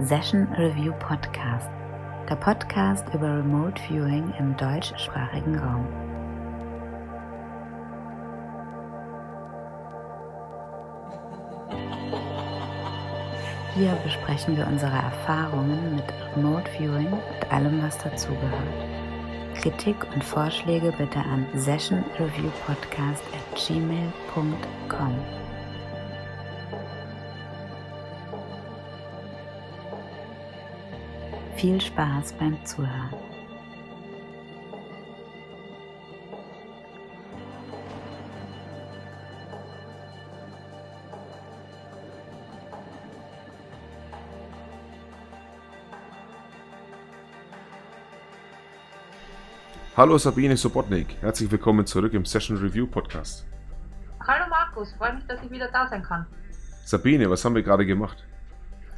Session Review Podcast, der Podcast über Remote Viewing im deutschsprachigen Raum. Hier besprechen wir unsere Erfahrungen mit Remote Viewing und allem, was dazugehört. Kritik und Vorschläge bitte an sessionreviewpodcast at gmail.com. Viel Spaß beim Zuhören. Hallo Sabine Sobotnik, herzlich willkommen zurück im Session Review Podcast. Hallo Markus, freue mich, dass ich wieder da sein kann. Sabine, was haben wir gerade gemacht?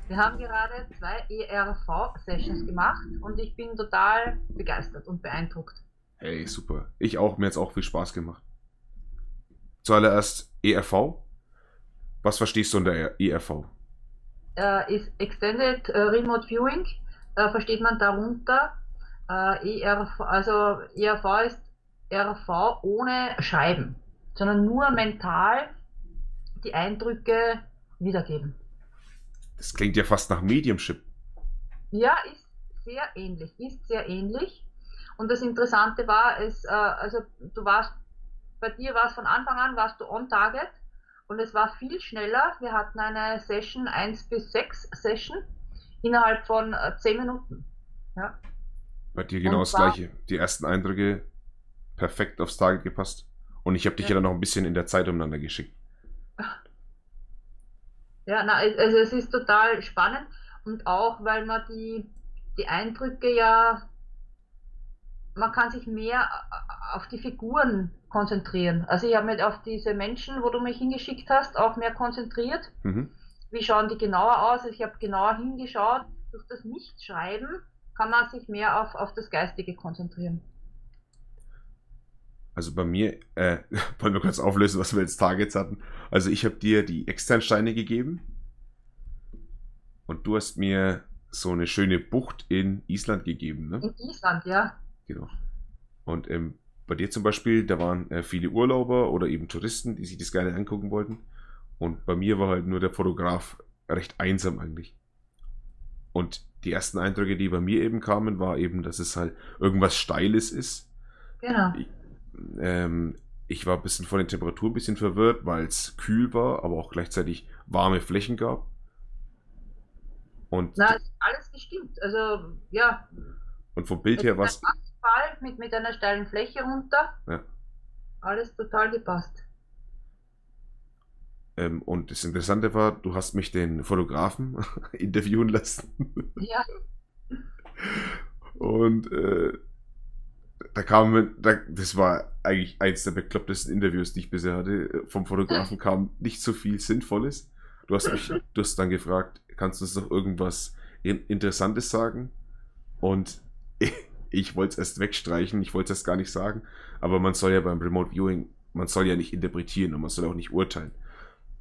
Wir haben gerade zwei ERV-Sessions gemacht und ich bin total begeistert und beeindruckt. Hey, super. Ich auch, mir hat es auch viel Spaß gemacht. Zuallererst ERV. Was verstehst du unter ERV? Äh, ist Extended äh, Remote Viewing. Da versteht man darunter äh, ERV, also ERV ist ERV ohne Schreiben, sondern nur mental die Eindrücke wiedergeben. Das klingt ja fast nach Mediumship. Ja, ist sehr ähnlich, ist sehr ähnlich. Und das Interessante war, es, äh, also du warst, bei dir war es von Anfang an, warst du on target und es war viel schneller. Wir hatten eine Session 1 bis 6 Session innerhalb von äh, 10 Minuten. Ja. Bei dir genau das gleiche. Die ersten Eindrücke perfekt aufs Target gepasst. Und ich habe dich ja. ja dann noch ein bisschen in der Zeit umeinander geschickt. Ja, na, also es ist total spannend und auch, weil man die, die Eindrücke ja, man kann sich mehr auf die Figuren konzentrieren. Also ich habe mich auf diese Menschen, wo du mich hingeschickt hast, auch mehr konzentriert. Mhm. Wie schauen die genauer aus? Also ich habe genauer hingeschaut. Durch das Nichtschreiben kann man sich mehr auf, auf das Geistige konzentrieren. Also bei mir, äh, wollen wir kurz auflösen, was wir als Targets hatten. Also ich habe dir die Externsteine gegeben und du hast mir so eine schöne Bucht in Island gegeben, ne? In Island, ja. Genau. Und ähm, bei dir zum Beispiel, da waren äh, viele Urlauber oder eben Touristen, die sich das gerne angucken wollten. Und bei mir war halt nur der Fotograf recht einsam eigentlich. Und die ersten Eindrücke, die bei mir eben kamen, war eben, dass es halt irgendwas Steiles ist. Genau. Ich, ähm, ich war ein bisschen von der Temperatur ein bisschen verwirrt, weil es kühl war, aber auch gleichzeitig warme Flächen gab. Und Na, alles gestimmt. Also, ja. Und vom Bild her war es. Asphalt mit, mit einer steilen Fläche runter. Ja. Alles total gepasst. Ähm, und das Interessante war, du hast mich den Fotografen interviewen lassen. Ja. Und äh, da kam, da, das war eigentlich eins der beklopptesten Interviews, die ich bisher hatte. Vom Fotografen kam nicht so viel Sinnvolles. Du hast mich, du hast dann gefragt, kannst du uns noch irgendwas Interessantes sagen? Und ich, ich wollte es erst wegstreichen, ich wollte es erst gar nicht sagen, aber man soll ja beim Remote Viewing, man soll ja nicht interpretieren und man soll auch nicht urteilen.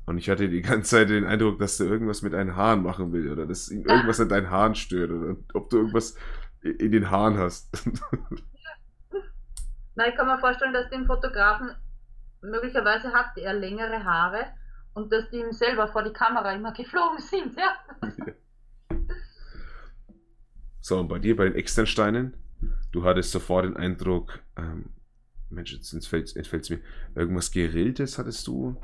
Und ich hatte die ganze Zeit den Eindruck, dass du irgendwas mit deinen Haaren machen will oder dass irgendwas an deinen Haaren stört oder ob du irgendwas in den Haaren hast. Na, ich kann mir vorstellen, dass dem Fotografen möglicherweise hat er längere Haare und dass die ihm selber vor die Kamera immer geflogen sind, ja. So, und bei dir, bei den Externsteinen, du hattest sofort den Eindruck, ähm, Mensch, jetzt entfällt es mir, irgendwas Gerilltes hattest du?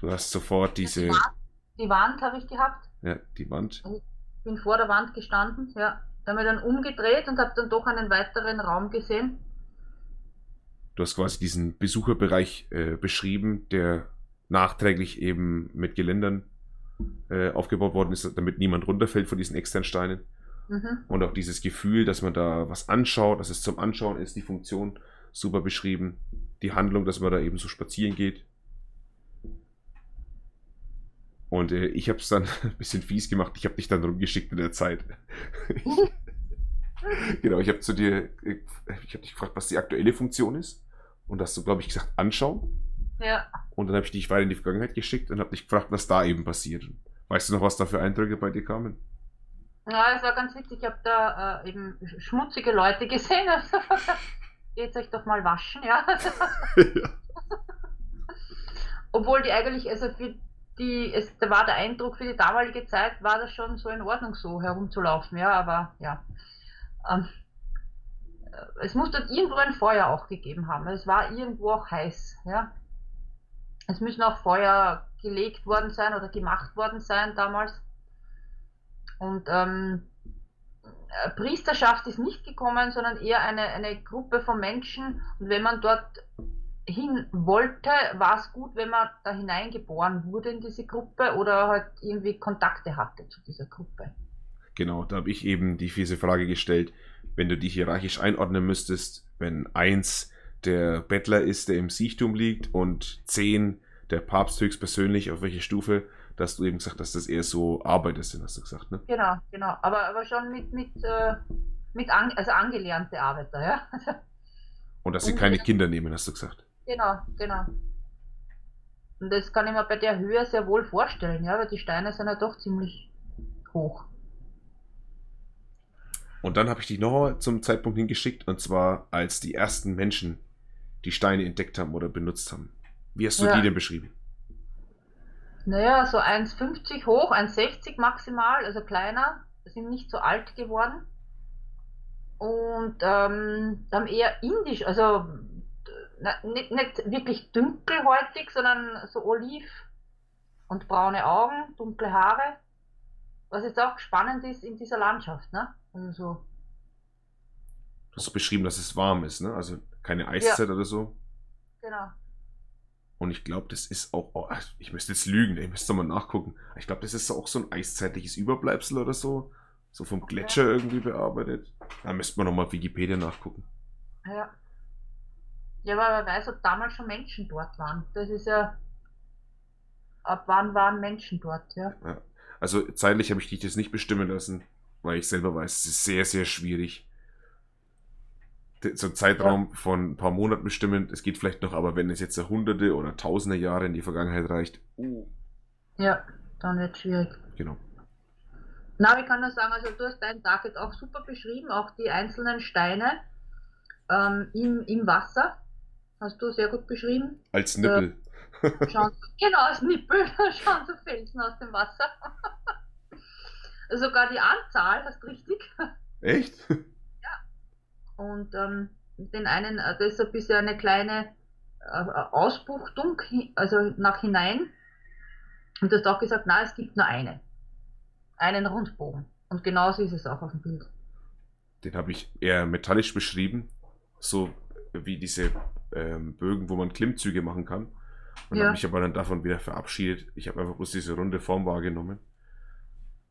Du hast sofort diese. Die Wand, die Wand habe ich gehabt. Ja, die Wand. Ich bin vor der Wand gestanden, ja. Da habe ich dann umgedreht und habe dann doch einen weiteren Raum gesehen. Du hast quasi diesen Besucherbereich äh, beschrieben, der nachträglich eben mit Geländern äh, aufgebaut worden ist, damit niemand runterfällt von diesen externen Steinen. Mhm. Und auch dieses Gefühl, dass man da was anschaut, dass es zum Anschauen ist, die Funktion super beschrieben. Die Handlung, dass man da eben so spazieren geht. Und äh, ich habe es dann ein bisschen fies gemacht. Ich habe dich dann rumgeschickt in der Zeit. genau, ich habe zu dir, ich habe dich gefragt, was die aktuelle Funktion ist. Und hast du, glaube ich, gesagt, anschauen. Ja. Und dann habe ich dich weiter in die Vergangenheit geschickt und habe dich gefragt, was da eben passiert. Weißt du noch, was da für Eindrücke bei dir kamen? Ja, es war ganz witzig. Ich habe da äh, eben schmutzige Leute gesehen. Also, geht euch doch mal waschen, ja. ja. Obwohl die eigentlich, also für die, es, da war der Eindruck für die damalige Zeit, war das schon so in Ordnung, so herumzulaufen, ja, aber ja. Ähm, äh, es muss dort irgendwo ein Feuer auch gegeben haben. Es war irgendwo auch heiß, ja. Es müssen auch Feuer gelegt worden sein oder gemacht worden sein damals. Und ähm, äh, Priesterschaft ist nicht gekommen, sondern eher eine, eine Gruppe von Menschen. Und wenn man dort hin wollte, war es gut, wenn man da hineingeboren wurde in diese Gruppe oder halt irgendwie Kontakte hatte zu dieser Gruppe. Genau, da habe ich eben die fiese Frage gestellt, wenn du die hierarchisch einordnen müsstest, wenn eins der Bettler ist, der im Siechtum liegt und zehn der Papst höchstpersönlich, auf welche Stufe, dass du eben gesagt hast, dass das eher so Arbeiter sind, hast du gesagt, ne? Genau, genau. Aber, aber schon mit, mit, äh, mit an, also angelernte Arbeiter, ja. und dass sie und keine Kinder nehmen, hast du gesagt. Genau, genau. Und das kann ich mir bei der Höhe sehr wohl vorstellen, ja, weil die Steine sind ja doch ziemlich hoch. Und dann habe ich dich noch zum Zeitpunkt hingeschickt, und zwar als die ersten Menschen die Steine entdeckt haben oder benutzt haben. Wie hast du ja. die denn beschrieben? Naja, so 1,50 hoch, 1,60 maximal, also kleiner, sind nicht so alt geworden. Und ähm, haben eher indisch, also nicht, nicht wirklich dunkelhäutig, sondern so oliv und braune Augen, dunkle Haare. Was jetzt auch spannend ist in dieser Landschaft, ne? Also so. Du hast beschrieben, dass es warm ist, ne? Also keine Eiszeit ja. oder so. Genau. Und ich glaube, das ist auch, oh, ich müsste jetzt lügen, ich müsste mal nachgucken. Ich glaube, das ist auch so ein eiszeitliches Überbleibsel oder so. So vom Gletscher okay. irgendwie bearbeitet. Da müsste man nochmal Wikipedia nachgucken. Ja. Ja, aber wer weiß, ob damals schon Menschen dort waren. Das ist ja. Ab wann waren Menschen dort, ja? ja. Also zeitlich habe ich dich das nicht bestimmen lassen, weil ich selber weiß, es ist sehr, sehr schwierig. So ein Zeitraum ja. von ein paar Monaten bestimmen, es geht vielleicht noch, aber wenn es jetzt hunderte oder tausende Jahre in die Vergangenheit reicht, uh. Ja, dann wird es schwierig. Genau. Na, ich kann nur sagen, also du hast deinen Tag jetzt auch super beschrieben, auch die einzelnen Steine ähm, im, im Wasser. Hast du sehr gut beschrieben. Als Nippel. Äh, schauen, genau, als Nippel. Da schauen so Felsen aus dem Wasser. Sogar die Anzahl, hast du richtig. Echt? Ja. Und ähm, den einen, äh, das ist ein bisschen eine kleine äh, Ausbuchtung, also nach hinein. Und du hast auch gesagt, na, es gibt nur eine. Einen Rundbogen. Und genauso ist es auch auf dem Bild. Den habe ich eher metallisch beschrieben. So wie diese ähm, Bögen, wo man Klimmzüge machen kann. Und ja. habe mich aber dann davon wieder verabschiedet. Ich habe einfach bloß diese runde Form wahrgenommen.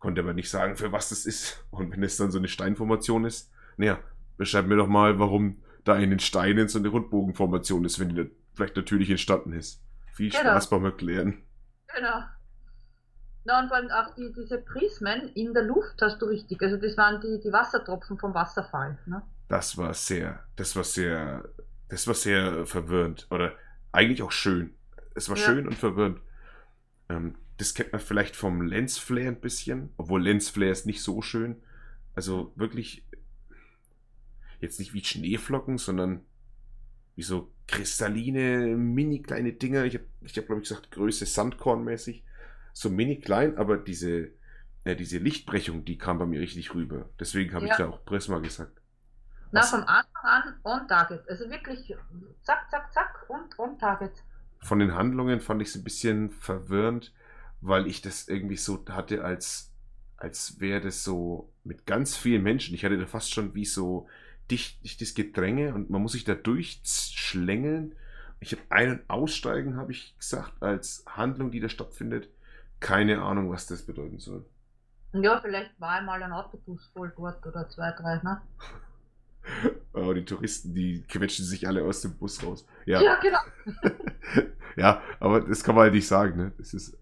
Konnte aber nicht sagen, für was das ist. Und wenn es dann so eine Steinformation ist, naja, beschreib mir doch mal, warum da in den Steinen so eine Rundbogenformation ist, wenn die vielleicht natürlich entstanden ist. Viel genau. Spaß beim Erklären. Genau. Na, und vor allem auch die, diese Prismen in der Luft hast du richtig. Also das waren die, die Wassertropfen vom Wasserfall. Ne? Das war sehr, das war sehr das war sehr verwirrend. Oder eigentlich auch schön. Es war ja. schön und verwirrend. Ähm, das kennt man vielleicht vom Lensflare ein bisschen, obwohl Lensflare ist nicht so schön. Also wirklich jetzt nicht wie Schneeflocken, sondern wie so kristalline, mini kleine Dinger. Ich habe, ich hab, glaube ich, gesagt, Größe Sandkornmäßig. So mini klein, aber diese, äh, diese Lichtbrechung, die kam bei mir richtig rüber. Deswegen habe ja. ich da auch Prisma gesagt. Na, vom Anfang an on target. Also wirklich zack, zack, zack und on target. Von den Handlungen fand ich es ein bisschen verwirrend, weil ich das irgendwie so hatte, als, als wäre das so mit ganz vielen Menschen. Ich hatte da fast schon wie so dicht, dichtes Gedränge und man muss sich da durchschlängeln. Ich habe ein- und aussteigen, habe ich gesagt, als Handlung, die da stattfindet. Keine Ahnung, was das bedeuten soll. Ja, vielleicht war einmal ein Autobus voll dort oder zwei, drei, ne? Oh, die Touristen, die quetschen sich alle aus dem Bus raus. Ja, ja genau. ja, aber das kann man halt nicht sagen, ne? Das ist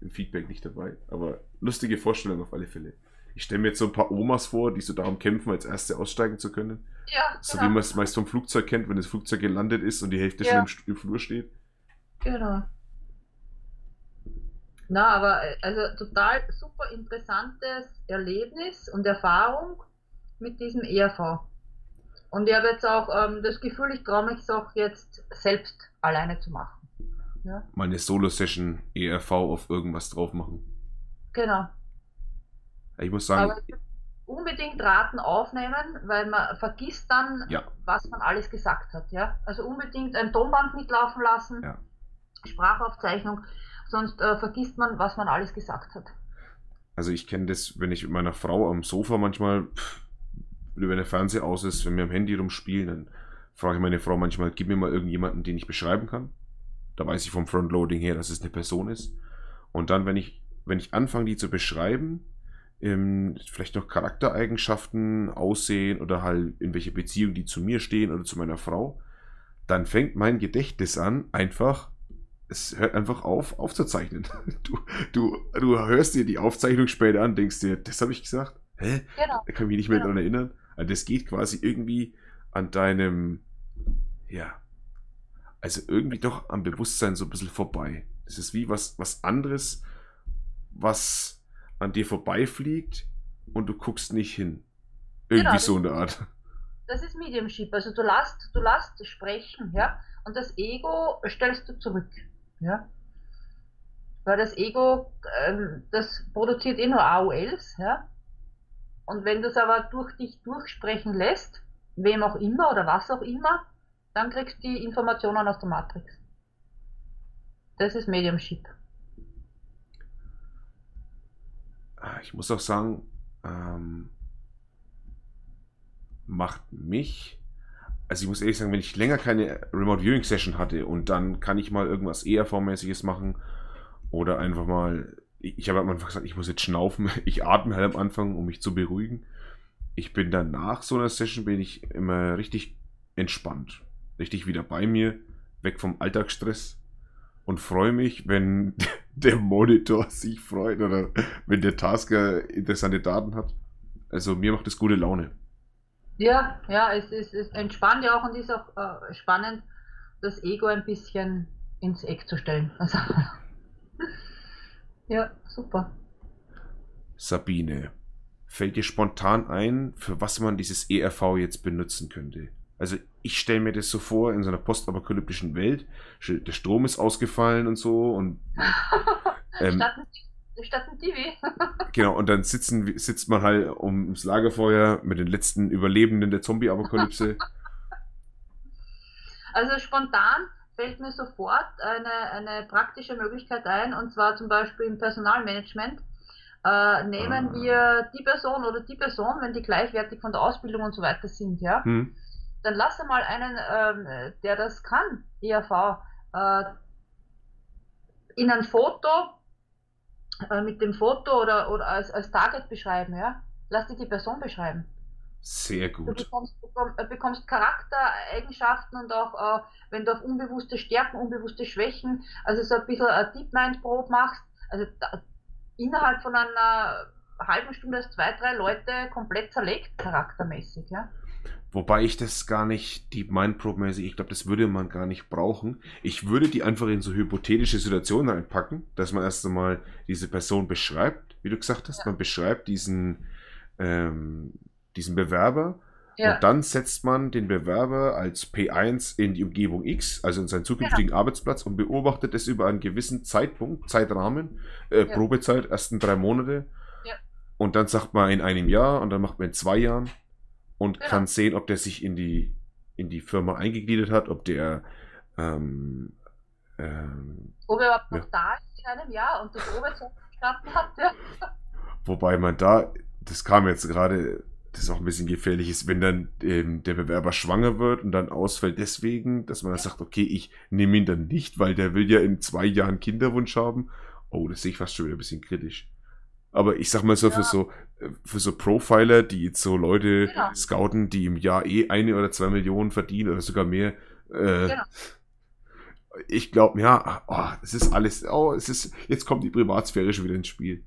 im Feedback nicht dabei. Aber lustige Vorstellung auf alle Fälle. Ich stelle mir jetzt so ein paar Omas vor, die so darum kämpfen, als Erste aussteigen zu können. Ja. So genau. wie man es meist vom Flugzeug kennt, wenn das Flugzeug gelandet ist und die Hälfte ja. schon im, im Flur steht. Genau. Na, aber äh, also total super interessantes Erlebnis und Erfahrung mit diesem ERV. Und ich habe jetzt auch ähm, das Gefühl, ich traue mich es auch jetzt selbst alleine zu machen. Ja? Meine Solo-Session ERV auf irgendwas drauf machen. Genau. Ich muss sagen. Aber unbedingt Raten aufnehmen, weil man vergisst dann, ja. was man alles gesagt hat. Ja? Also unbedingt ein Tonband mitlaufen lassen, ja. Sprachaufzeichnung, sonst äh, vergisst man, was man alles gesagt hat. Also ich kenne das, wenn ich mit meiner Frau am Sofa manchmal, pff, wenn der Fernseher aus ist, wenn wir am Handy rumspielen, dann frage ich meine Frau manchmal, gib mir mal irgendjemanden, den ich beschreiben kann. Da weiß ich vom Frontloading her, dass es eine Person ist. Und dann, wenn ich, wenn ich anfange, die zu beschreiben, ähm, vielleicht noch Charaktereigenschaften, Aussehen oder halt in welche Beziehung die zu mir stehen oder zu meiner Frau, dann fängt mein Gedächtnis an, einfach, es hört einfach auf, aufzuzeichnen. Du, du, du hörst dir die Aufzeichnung später an, denkst dir, das habe ich gesagt? Hä? Genau. Da kann ich mich nicht mehr genau. daran erinnern. Also das geht quasi irgendwie an deinem, ja, also irgendwie doch am Bewusstsein so ein bisschen vorbei. Das ist wie was, was anderes, was an dir vorbeifliegt und du guckst nicht hin. Irgendwie genau, so eine Art. Das ist Mediumship. Also du lässt, du lässt sprechen, ja, und das Ego stellst du zurück, ja. Weil das Ego, ähm, das produziert eh nur AOLs, ja. Und wenn du es aber durch dich durchsprechen lässt, wem auch immer oder was auch immer, dann kriegst du die Informationen aus der Matrix. Das ist Mediumship. Ah, ich muss auch sagen, ähm, macht mich, also ich muss ehrlich sagen, wenn ich länger keine Remote Viewing Session hatte und dann kann ich mal irgendwas ERV-mäßiges machen oder einfach mal, ich habe Anfang gesagt, ich muss jetzt schnaufen, ich atme halt am Anfang, um mich zu beruhigen. Ich bin dann nach so einer Session, bin ich immer richtig entspannt, richtig wieder bei mir, weg vom Alltagsstress und freue mich, wenn der Monitor sich freut oder wenn der Tasker interessante Daten hat. Also mir macht das gute Laune. Ja, ja, es, ist, es entspannt ja auch und ist auch äh, spannend, das Ego ein bisschen ins Eck zu stellen. Also, ja, super. Sabine, fällt dir spontan ein, für was man dieses ERV jetzt benutzen könnte? Also ich stelle mir das so vor, in so einer postapokalyptischen Welt, der Strom ist ausgefallen und so und ähm, statt, ein TV. genau, und dann sitzen, sitzt man halt ums Lagerfeuer mit den letzten Überlebenden der Zombie-Apokalypse. Also spontan fällt mir sofort eine, eine praktische Möglichkeit ein, und zwar zum Beispiel im Personalmanagement. Äh, nehmen ah. wir die Person oder die Person, wenn die gleichwertig von der Ausbildung und so weiter sind, ja. Hm dann lass mal einen, ähm, der das kann, ERV, äh, in ein Foto, äh, mit dem Foto oder, oder als, als Target beschreiben, ja. Lass dir die Person beschreiben. Sehr gut. Du bekommst, äh, bekommst Charaktereigenschaften und auch, äh, wenn du auf unbewusste Stärken, unbewusste Schwächen, also so ein bisschen eine Deep Mind Probe machst, also da, innerhalb von einer halben Stunde als zwei, drei Leute komplett zerlegt, charaktermäßig, ja. Wobei ich das gar nicht, die Mindprobe-mäßig, ich glaube, das würde man gar nicht brauchen. Ich würde die einfach in so hypothetische Situationen reinpacken, dass man erst einmal diese Person beschreibt, wie du gesagt hast. Ja. Man beschreibt diesen, ähm, diesen Bewerber ja. und dann setzt man den Bewerber als P1 in die Umgebung X, also in seinen zukünftigen ja. Arbeitsplatz und beobachtet es über einen gewissen Zeitpunkt, Zeitrahmen, äh, Probezeit, ersten drei Monate. Und dann sagt man in einem Jahr und dann macht man in zwei Jahren und ja. kann sehen, ob der sich in die, in die Firma eingegliedert hat, ob der ähm, ähm, ob er überhaupt noch ja. da ist in einem Jahr und die Probezeit verstanden hat. Ja. Wobei man da, das kam jetzt gerade, das ist auch ein bisschen gefährlich ist, wenn dann ähm, der Bewerber schwanger wird und dann ausfällt deswegen, dass man dann sagt, okay, ich nehme ihn dann nicht, weil der will ja in zwei Jahren Kinderwunsch haben. Oh, das sehe ich fast schon wieder ein bisschen kritisch. Aber ich sag mal so, ja. für so, für so Profiler, die jetzt so Leute genau. scouten, die im Jahr eh eine oder zwei Millionen verdienen oder sogar mehr, äh, genau. ich glaube, ja, oh, es ist alles, oh, es ist, jetzt kommt die Privatsphäre schon wieder ins Spiel.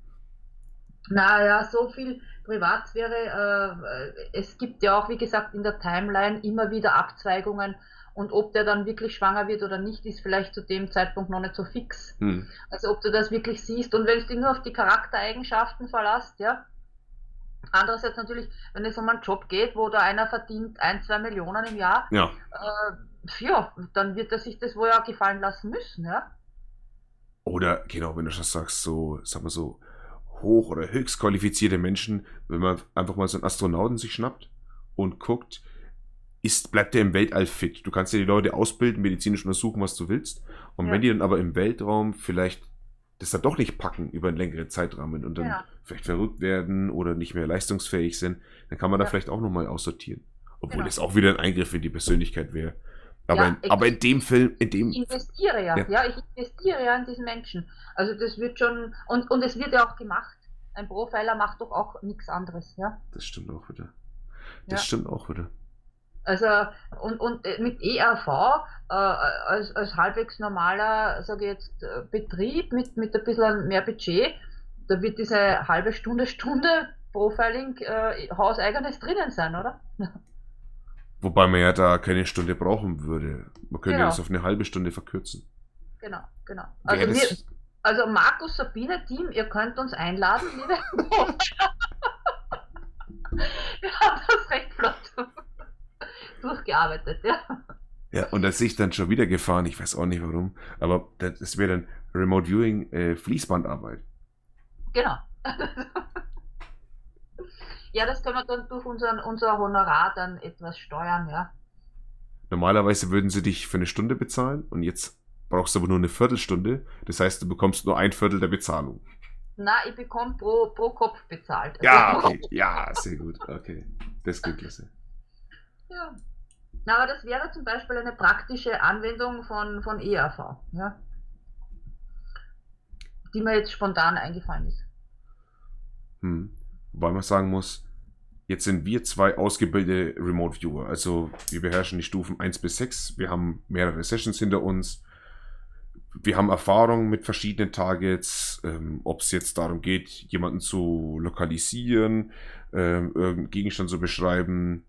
Naja, so viel Privatsphäre, äh, es gibt ja auch, wie gesagt, in der Timeline immer wieder Abzweigungen Und ob der dann wirklich schwanger wird oder nicht, ist vielleicht zu dem Zeitpunkt noch nicht so fix. Hm. Also ob du das wirklich siehst und wenn du dich nur auf die Charaktereigenschaften verlässt, ja. Andererseits natürlich, wenn es um einen Job geht, wo da einer verdient ein, zwei Millionen im Jahr, ja, äh, ja dann wird er sich das wohl ja gefallen lassen müssen, ja. Oder genau, wenn du schon sagst, so, sag mal so, hoch- oder höchst qualifizierte Menschen, wenn man einfach mal so einen Astronauten sich schnappt und guckt, ist, bleibt der im Weltall fit. Du kannst ja die Leute ausbilden, medizinisch untersuchen, was du willst. Und ja. wenn die dann aber im Weltraum vielleicht das dann doch nicht packen über einen längeren Zeitrahmen und dann ja. vielleicht verrückt werden oder nicht mehr leistungsfähig sind, dann kann man ja. da vielleicht auch nochmal aussortieren. Obwohl genau. das auch wieder ein Eingriff in die Persönlichkeit wäre. Aber, ja, in, aber in dem Film, in dem. Ich investiere ja, ja, ja, ich investiere ja in diesen Menschen. Also das wird schon, und, und es wird ja auch gemacht. Ein Profiler macht doch auch nichts anderes, ja. Das stimmt auch wieder. Das stimmt auch wieder. Also, und, und äh, mit ERV, äh, als, als halbwegs normaler, sage ich jetzt, äh, Betrieb mit, mit ein bisschen mehr Budget, da wird diese halbe Stunde, Stunde Profiling äh, hauseigenes drinnen sein, oder? Wobei man ja da keine Stunde brauchen würde. Man könnte genau. das auf eine halbe Stunde verkürzen. Genau, genau. Also, wir, also Markus, Sabine, Team, ihr könnt uns einladen, liebe Wir haben das recht durchgearbeitet, ja. Ja, und da sehe ich dann schon wieder gefahren, ich weiß auch nicht warum, aber das wäre dann Remote Viewing äh, Fließbandarbeit. Genau. Ja, das können wir dann durch unseren, unser Honorar dann etwas steuern, ja. Normalerweise würden sie dich für eine Stunde bezahlen und jetzt brauchst du aber nur eine Viertelstunde. Das heißt, du bekommst nur ein Viertel der Bezahlung. Na, ich bekomme pro, pro Kopf bezahlt. Ja, okay. Ja, sehr gut. Okay. Das geht klasse. Ja. Na, aber das wäre zum Beispiel eine praktische Anwendung von, von ERV, ja. Die mir jetzt spontan eingefallen ist. Hm. Wobei man sagen muss, jetzt sind wir zwei ausgebildete Remote Viewer. Also wir beherrschen die Stufen 1 bis 6. Wir haben mehrere Sessions hinter uns. Wir haben Erfahrung mit verschiedenen Targets, ähm, ob es jetzt darum geht, jemanden zu lokalisieren, ähm, irgendeinen Gegenstand zu beschreiben,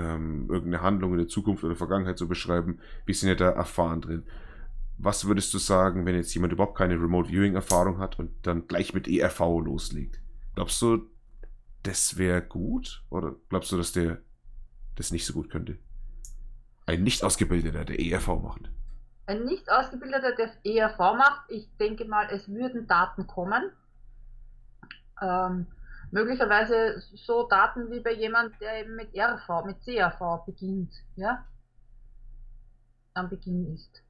ähm, irgendeine Handlung in der Zukunft oder Vergangenheit zu beschreiben. Wir sind ja da erfahren drin. Was würdest du sagen, wenn jetzt jemand überhaupt keine Remote Viewing Erfahrung hat und dann gleich mit ERV loslegt? Glaubst du, das wäre gut? Oder glaubst du, dass der das nicht so gut könnte? Ein nicht ausgebildeter, der ERV macht. Ein nicht ausgebildeter, der ERV macht, ich denke mal, es würden Daten kommen. Ähm, möglicherweise so Daten wie bei jemand, der eben mit RV, mit CRV beginnt, ja? Am Beginn ist.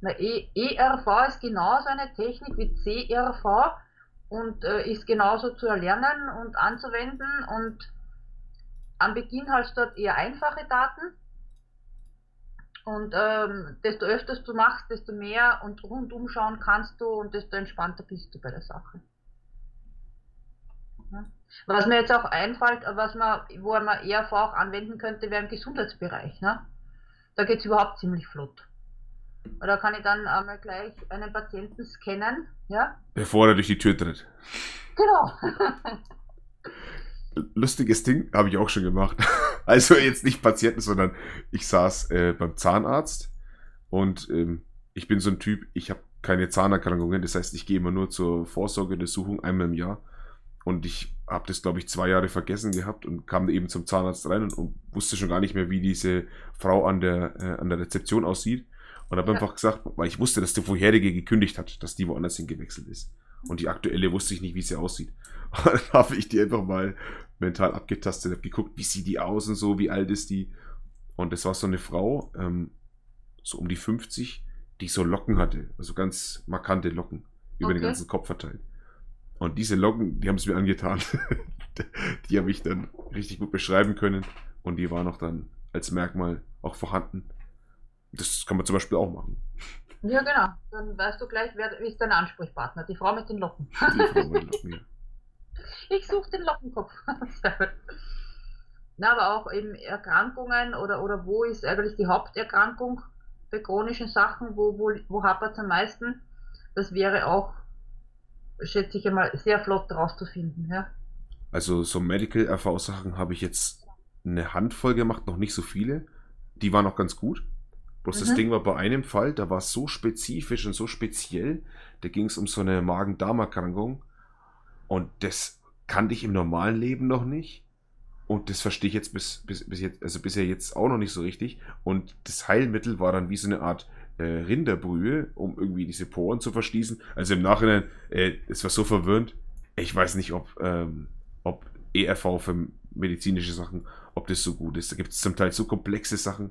Na, e ERV ist genauso eine Technik wie CRV, und äh, ist genauso zu erlernen und anzuwenden und am Beginn hast du dort eher einfache Daten und ähm, desto öfter du machst, desto mehr und rundum schauen kannst du und desto entspannter bist du bei der Sache. Ja. Was mir jetzt auch einfällt, was man, wo man eher auch anwenden könnte, wäre im Gesundheitsbereich. Ne? Da geht es überhaupt ziemlich flott. Da kann ich dann einmal gleich einen Patienten scannen, ja? Bevor er durch die Tür tritt. Genau. Lustiges Ding, habe ich auch schon gemacht. Also jetzt nicht Patienten, sondern ich saß äh, beim Zahnarzt und ähm, ich bin so ein Typ, ich habe keine Zahnerkrankungen, das heißt, ich gehe immer nur zur Vorsorgeuntersuchung einmal im Jahr. Und ich habe das, glaube ich, zwei Jahre vergessen gehabt und kam eben zum Zahnarzt rein und, und wusste schon gar nicht mehr, wie diese Frau an der, äh, an der Rezeption aussieht. Und habe ja. einfach gesagt, weil ich wusste, dass die vorherige gekündigt hat, dass die woanders hingewechselt ist. Und die aktuelle wusste ich nicht, wie sie aussieht. Und dann habe ich die einfach mal mental abgetastet, habe geguckt, wie sieht die aus und so, wie alt ist die. Und das war so eine Frau, ähm, so um die 50, die so Locken hatte, also ganz markante Locken über okay. den ganzen Kopf verteilt. Und diese Locken, die haben es mir angetan. die habe ich dann richtig gut beschreiben können. Und die war noch dann als Merkmal auch vorhanden. Das kann man zum Beispiel auch machen. Ja, genau. Dann weißt du gleich, wer ist dein Ansprechpartner. Die Frau mit den Locken. Die Frau mit den Locken, ja. Ich suche den Lockenkopf. Na, aber auch eben Erkrankungen oder, oder wo ist eigentlich die Haupterkrankung bei chronischen Sachen, wo, wo, wo hapert es am meisten? Das wäre auch, schätze ich einmal, sehr flott rauszufinden. Ja? Also so Medical-RV-Sachen habe ich jetzt eine Handvoll gemacht, noch nicht so viele. Die waren auch ganz gut. Bloß das Mhm. Ding war bei einem Fall, da war es so spezifisch und so speziell, da ging es um so eine Magen-Darm-Erkrankung und das kannte ich im normalen Leben noch nicht. Und das verstehe ich jetzt bis, bis, bis jetzt, also bisher jetzt auch noch nicht so richtig. Und das Heilmittel war dann wie so eine Art äh, Rinderbrühe, um irgendwie diese Poren zu verschließen. Also im Nachhinein, äh, es war so verwirrend. Ich weiß nicht, ob, ähm, ob ERV für medizinische Sachen, ob das so gut ist. Da gibt es zum Teil so komplexe Sachen.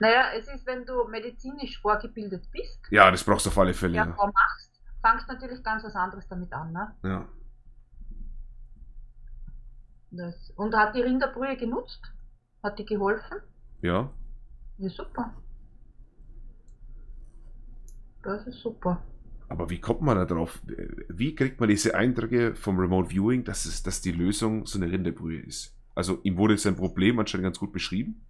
Naja, es ist, wenn du medizinisch vorgebildet bist, Ja, das brauchst du auf alle Fälle. ja, Ja. Frau machst, fangst natürlich ganz was anderes damit an. Ne? ja. Das, und hat die Rinderbrühe genutzt? Hat die geholfen? ja. Ja, super. Das ist super. Aber wie kommt man da drauf? Wie kriegt man diese Eindrücke vom Remote Viewing, dass, es, dass die Lösung so eine Rinderbrühe ist? Also ihm wurde sein Problem anscheinend ganz gut beschrieben.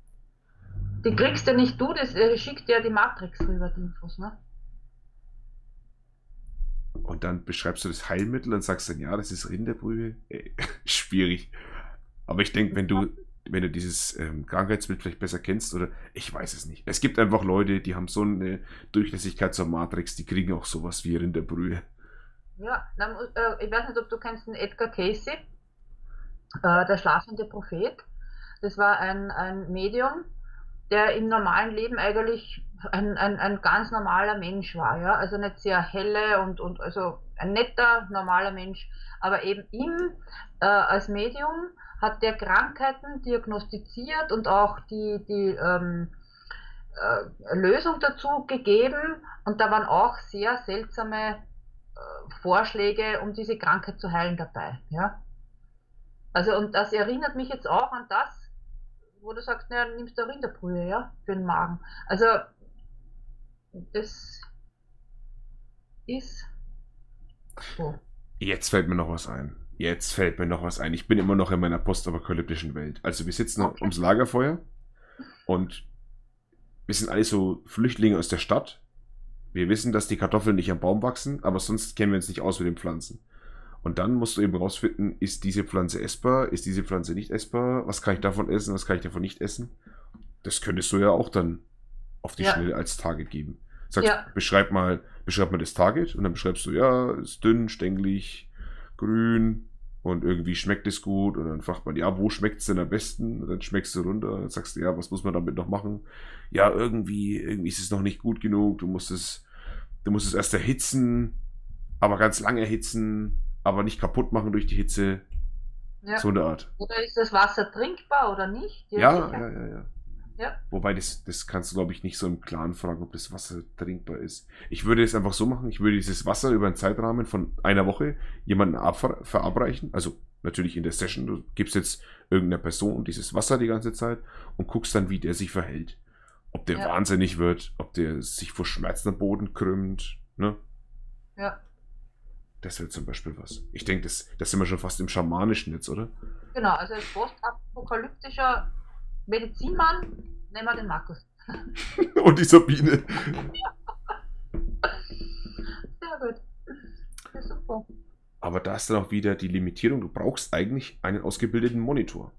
Die kriegst ja nicht du, das äh, schickt ja die Matrix rüber, die Infos, ne? Und dann beschreibst du das Heilmittel und sagst dann, ja, das ist Rinderbrühe. Ey, schwierig. Aber ich denke, wenn du, wenn du dieses ähm, Krankheitsbild vielleicht besser kennst, oder ich weiß es nicht. Es gibt einfach Leute, die haben so eine Durchlässigkeit zur Matrix, die kriegen auch sowas wie Rinderbrühe. Ja, dann, äh, ich weiß nicht, ob du kennst den Edgar Casey, äh, der schlafende Prophet. Das war ein, ein Medium, der im normalen Leben eigentlich ein, ein, ein ganz normaler Mensch war, ja. Also nicht sehr helle und, und also ein netter, normaler Mensch. Aber eben ihm äh, als Medium hat der Krankheiten diagnostiziert und auch die, die ähm, äh, Lösung dazu gegeben. Und da waren auch sehr seltsame äh, Vorschläge, um diese Krankheit zu heilen dabei. Ja? Also, und das erinnert mich jetzt auch an das, wo du sagst, naja, nimmst du Rinderbrühe, ja, für den Magen. Also, das ist so. Jetzt fällt mir noch was ein. Jetzt fällt mir noch was ein. Ich bin immer noch in meiner postapokalyptischen Welt. Also wir sitzen Okay. ums Lagerfeuer und wir sind alle so Flüchtlinge aus der Stadt. Wir wissen, dass die Kartoffeln nicht am Baum wachsen, aber sonst kennen wir uns nicht aus mit den Pflanzen. Und dann musst du eben rausfinden, ist diese Pflanze essbar, ist diese Pflanze nicht essbar, was kann ich davon essen, was kann ich davon nicht essen. Das könntest du ja auch dann auf die Ja. Schnelle als Target geben. Sagst, Ja. beschreib mal, beschreib mal das Target und dann beschreibst du, ja, ist dünn, stänglich, grün und irgendwie schmeckt es gut und dann fragt man, ja, wo schmeckt es denn am besten? Und dann schmeckst du runter und dann sagst du, ja, was muss man damit noch machen? Ja, irgendwie, irgendwie ist es noch nicht gut genug, du musst es, du musst es erst erhitzen, aber ganz lang erhitzen, aber nicht kaputt machen durch die Hitze, Ja. so eine Art. Oder ist das Wasser trinkbar oder nicht? Ja, sicher. ja, ja, ja. Ja. Wobei, das, das kannst du, glaube ich, nicht so im Klaren fragen, ob das Wasser trinkbar ist. Ich würde es einfach so machen, ich würde dieses Wasser über einen Zeitrahmen von einer Woche jemandem abver- verabreichen. Also natürlich in der Session, du gibst jetzt irgendeiner Person dieses Wasser die ganze Zeit und guckst dann, wie der sich verhält. Ob der Ja. wahnsinnig wird, ob der sich vor Schmerzen am Boden krümmt, ne? Ja, Das wäre zum Beispiel was. Ich denke, das, das sind wir schon fast im Schamanischen jetzt, oder? genau. Also als postapokalyptischer Medizinmann nehmen wir den Markus. Und die Sabine. Sehr gut. Ja, super. Aber da ist dann auch wieder die Limitierung. Du brauchst eigentlich einen ausgebildeten Monitor.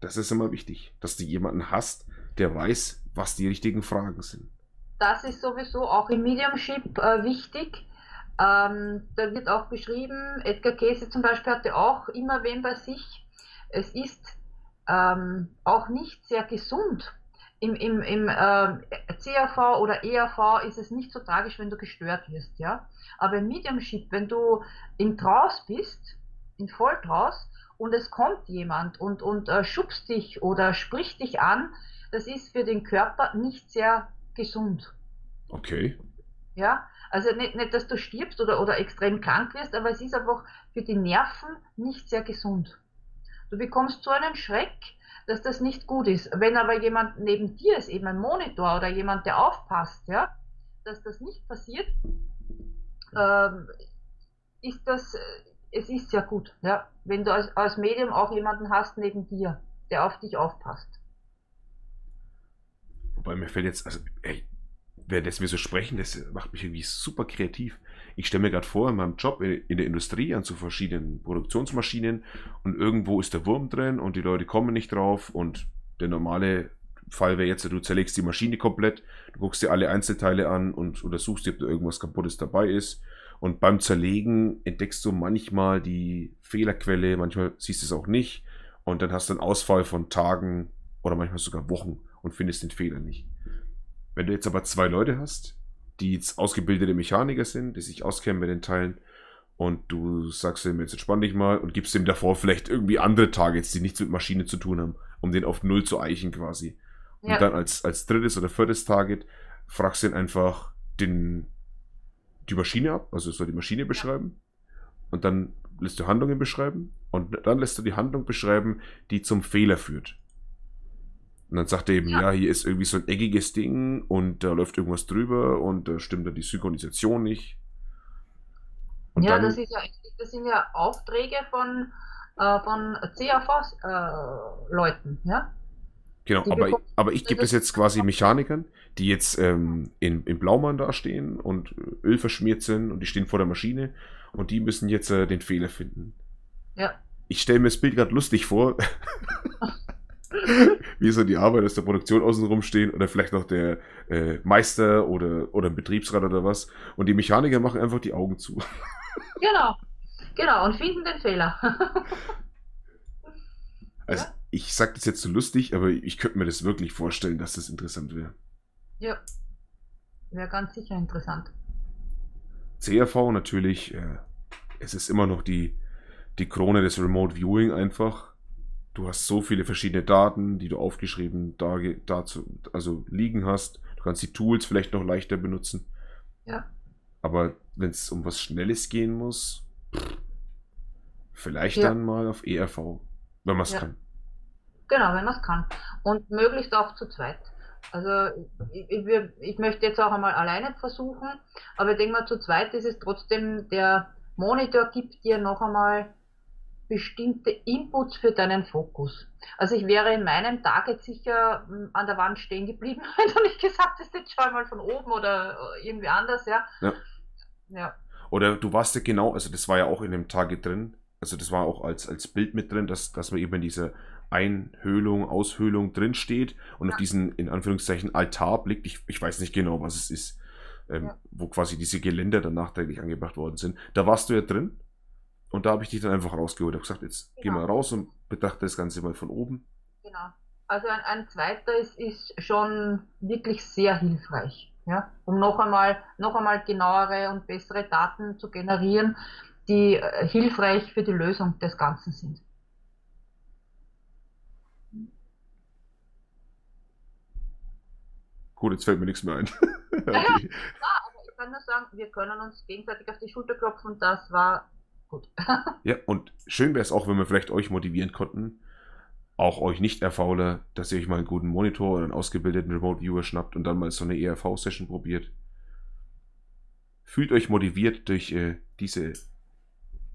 Das ist immer wichtig, dass du jemanden hast, der weiß, was die richtigen Fragen sind. Das ist sowieso auch im Mediumship äh, wichtig. Ähm, da wird auch beschrieben, Edgar Cayce zum Beispiel hatte auch immer wen bei sich. Es ist ähm, auch nicht sehr gesund. Im, im, im äh, CAV oder EAV ist es nicht so tragisch, wenn du gestört wirst, ja. Aber im Mediumship, wenn du im Traus bist, in Volltraus, und es kommt jemand und, und äh, schubst dich oder spricht dich an, das ist für den Körper nicht sehr gesund. Okay. Ja, also nicht, nicht, dass du stirbst oder, oder extrem krank wirst, aber es ist einfach für die Nerven nicht sehr gesund. Du bekommst so einen Schreck, dass das nicht gut ist. Wenn aber jemand neben dir ist, eben ein Monitor oder jemand, der aufpasst, ja, dass das nicht passiert, ähm, ist das, äh, es ist sehr gut, ja, wenn du als, als Medium auch jemanden hast neben dir, der auf dich aufpasst. Wobei mir fällt jetzt, also, ey, während wir so sprechen, das macht mich irgendwie super kreativ. Ich stelle mir gerade vor, in meinem Job in, der Industrie an so verschiedenen Produktionsmaschinen und irgendwo ist der Wurm drin und die Leute kommen nicht drauf und der normale Fall wäre jetzt, du zerlegst die Maschine komplett, du guckst dir alle Einzelteile an und untersuchst, ob da irgendwas kaputtes dabei ist. Und beim Zerlegen entdeckst du manchmal die Fehlerquelle, manchmal siehst du es auch nicht. Und dann hast du einen Ausfall von Tagen oder manchmal sogar Wochen und findest den Fehler nicht. Wenn du jetzt aber zwei Leute hast, die jetzt ausgebildete Mechaniker sind, die sich auskennen mit den Teilen, und du sagst ihm, jetzt entspann dich mal und gibst ihm davor vielleicht irgendwie andere Targets, die nichts mit Maschine zu tun haben, um den auf Null zu eichen quasi. Und ja. dann als, als drittes oder viertes Target fragst du ihn einfach den, die Maschine ab, also soll die Maschine beschreiben. Und dann lässt du Handlungen beschreiben und dann lässt du die Handlung beschreiben, die zum Fehler führt. Und dann sagt er eben, ja. ja. hier ist irgendwie so ein eckiges Ding und da läuft irgendwas drüber und da stimmt dann die Synchronisation nicht. Und ja, dann, das, ist ja, das sind ja Aufträge von, äh, von CAV-Leuten, äh, ja? Genau, aber, aber ich gebe es jetzt quasi Mechanikern, die jetzt ähm, in, in Blaumann dastehen und Öl verschmiert sind und die stehen vor der Maschine und die müssen jetzt äh, den Fehler finden. Ja. Ich stelle mir das Bild gerade lustig vor. wie so die Arbeit aus der Produktion außenrum stehen oder vielleicht noch der äh, Meister oder, oder ein Betriebsrat oder was. Und die Mechaniker machen einfach die Augen zu. genau, genau, und finden den Fehler. also, ja? ich sage das jetzt so lustig, aber ich könnte mir das wirklich vorstellen, dass das interessant wäre. Ja, wäre ganz sicher interessant. CRV natürlich, äh, es ist immer noch die, die Krone des Remote Viewing einfach du hast so viele verschiedene Daten, die du aufgeschrieben da, dazu, also liegen hast. Du kannst die Tools vielleicht noch leichter benutzen. Ja. Aber wenn es um was Schnelles gehen muss, vielleicht ja. dann mal auf ERV, wenn man es ja. kann. Genau, wenn man es kann. Und möglichst auch zu zweit. Also ich, ich, ich, möchte jetzt auch einmal alleine versuchen, aber ich denke mal, zu zweit ist es trotzdem, der Monitor gibt dir noch einmal bestimmte Inputs für deinen Fokus. Also ich wäre in meinem Target sicher hm, an der Wand stehen geblieben, wenn du nicht gesagt hast, jetzt schau mal von oben oder irgendwie anders, ja. ja. ja. Oder du warst ja genau, also das war ja auch in dem Target drin, also das war auch als, als Bild mit drin, dass, dass man eben in dieser Einhöhlung, Aushöhlung drin steht und ja. auf diesen, in Anführungszeichen, Altar blickt. Ich, ich weiß nicht genau, was es ist, ähm, ja. wo quasi diese Geländer dann nachträglich angebracht worden sind. Da warst du ja drin. Und da habe ich dich dann einfach rausgeholt. Ich habe gesagt, jetzt genau. geh mal raus und betrachte das Ganze mal von oben. Genau. Also ein, ein zweiter ist, ist schon wirklich sehr hilfreich, ja, um noch einmal, noch einmal genauere und bessere Daten zu generieren, die äh, hilfreich für die Lösung des Ganzen sind. Gut, jetzt fällt mir nichts mehr ein. okay. Naja, aber ich kann nur sagen, wir können uns gegenseitig auf die Schulter klopfen. Das war gut. ja, und schön wäre es auch, wenn wir vielleicht euch motivieren konnten, auch euch nicht erfauler, dass ihr euch mal einen guten Monitor oder einen ausgebildeten Remote Viewer schnappt und dann mal so eine ERV-Session probiert. Fühlt euch motiviert durch äh, diese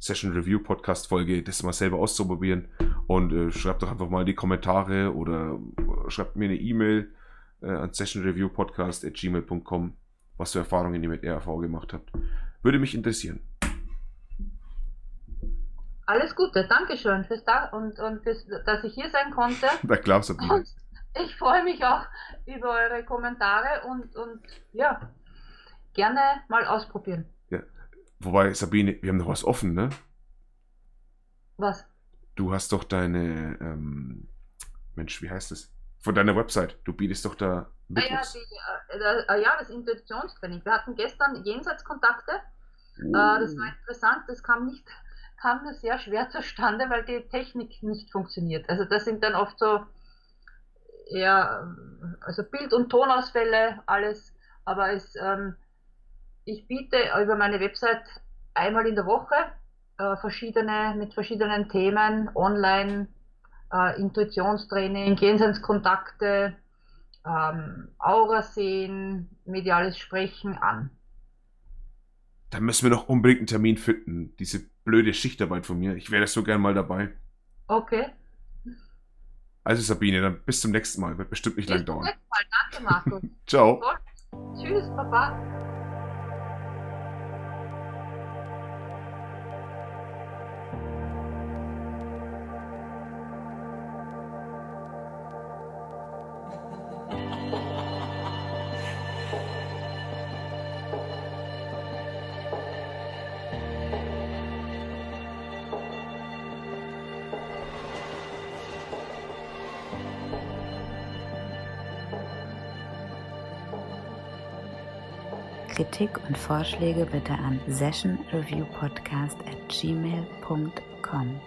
Session Review Podcast Folge, das mal selber auszuprobieren und äh, schreibt doch einfach mal in die Kommentare oder schreibt mir eine E-Mail äh, an sessionreviewpodcast@gmail.com, was für Erfahrungen ihr mit ERV gemacht habt. Würde mich interessieren. Alles Gute, Dankeschön fürs da und, und fürs, dass ich hier sein konnte. Na klar, Sabine. Und ich freue mich auch über eure Kommentare und, und ja, gerne mal ausprobieren. Ja. Wobei, Sabine, wir haben noch was offen, ne? Was? Du hast doch deine, ähm, Mensch, wie heißt es? Von deiner Website. Du bietest doch da Mittwochs. Ah, ja, die, äh, ja, das Intuitionstraining. Wir hatten gestern Jenseitskontakte. Uh. Äh, das war interessant. Das kam nicht kam nur sehr schwer zustande, weil die Technik nicht funktioniert. Also das sind dann oft so eher also Bild- und Tonausfälle, alles. Aber es, ähm, ich biete über meine Website einmal in der Woche äh, verschiedene mit verschiedenen Themen online äh, Intuitionstraining, Jenseitskontakte, ähm, Aura sehen, mediales Sprechen an. Da müssen wir noch unbedingt einen Termin finden. Diese blöde Schichtarbeit von mir. Ich wäre so gern mal dabei. Okay. Also Sabine, dann bis zum nächsten Mal. Wird bestimmt nicht lang dauern. Mal. Danke, Markus. Ciao. Tschüss, Papa. Kritik und Vorschläge bitte an sessionreviewpodcast at gmail.com.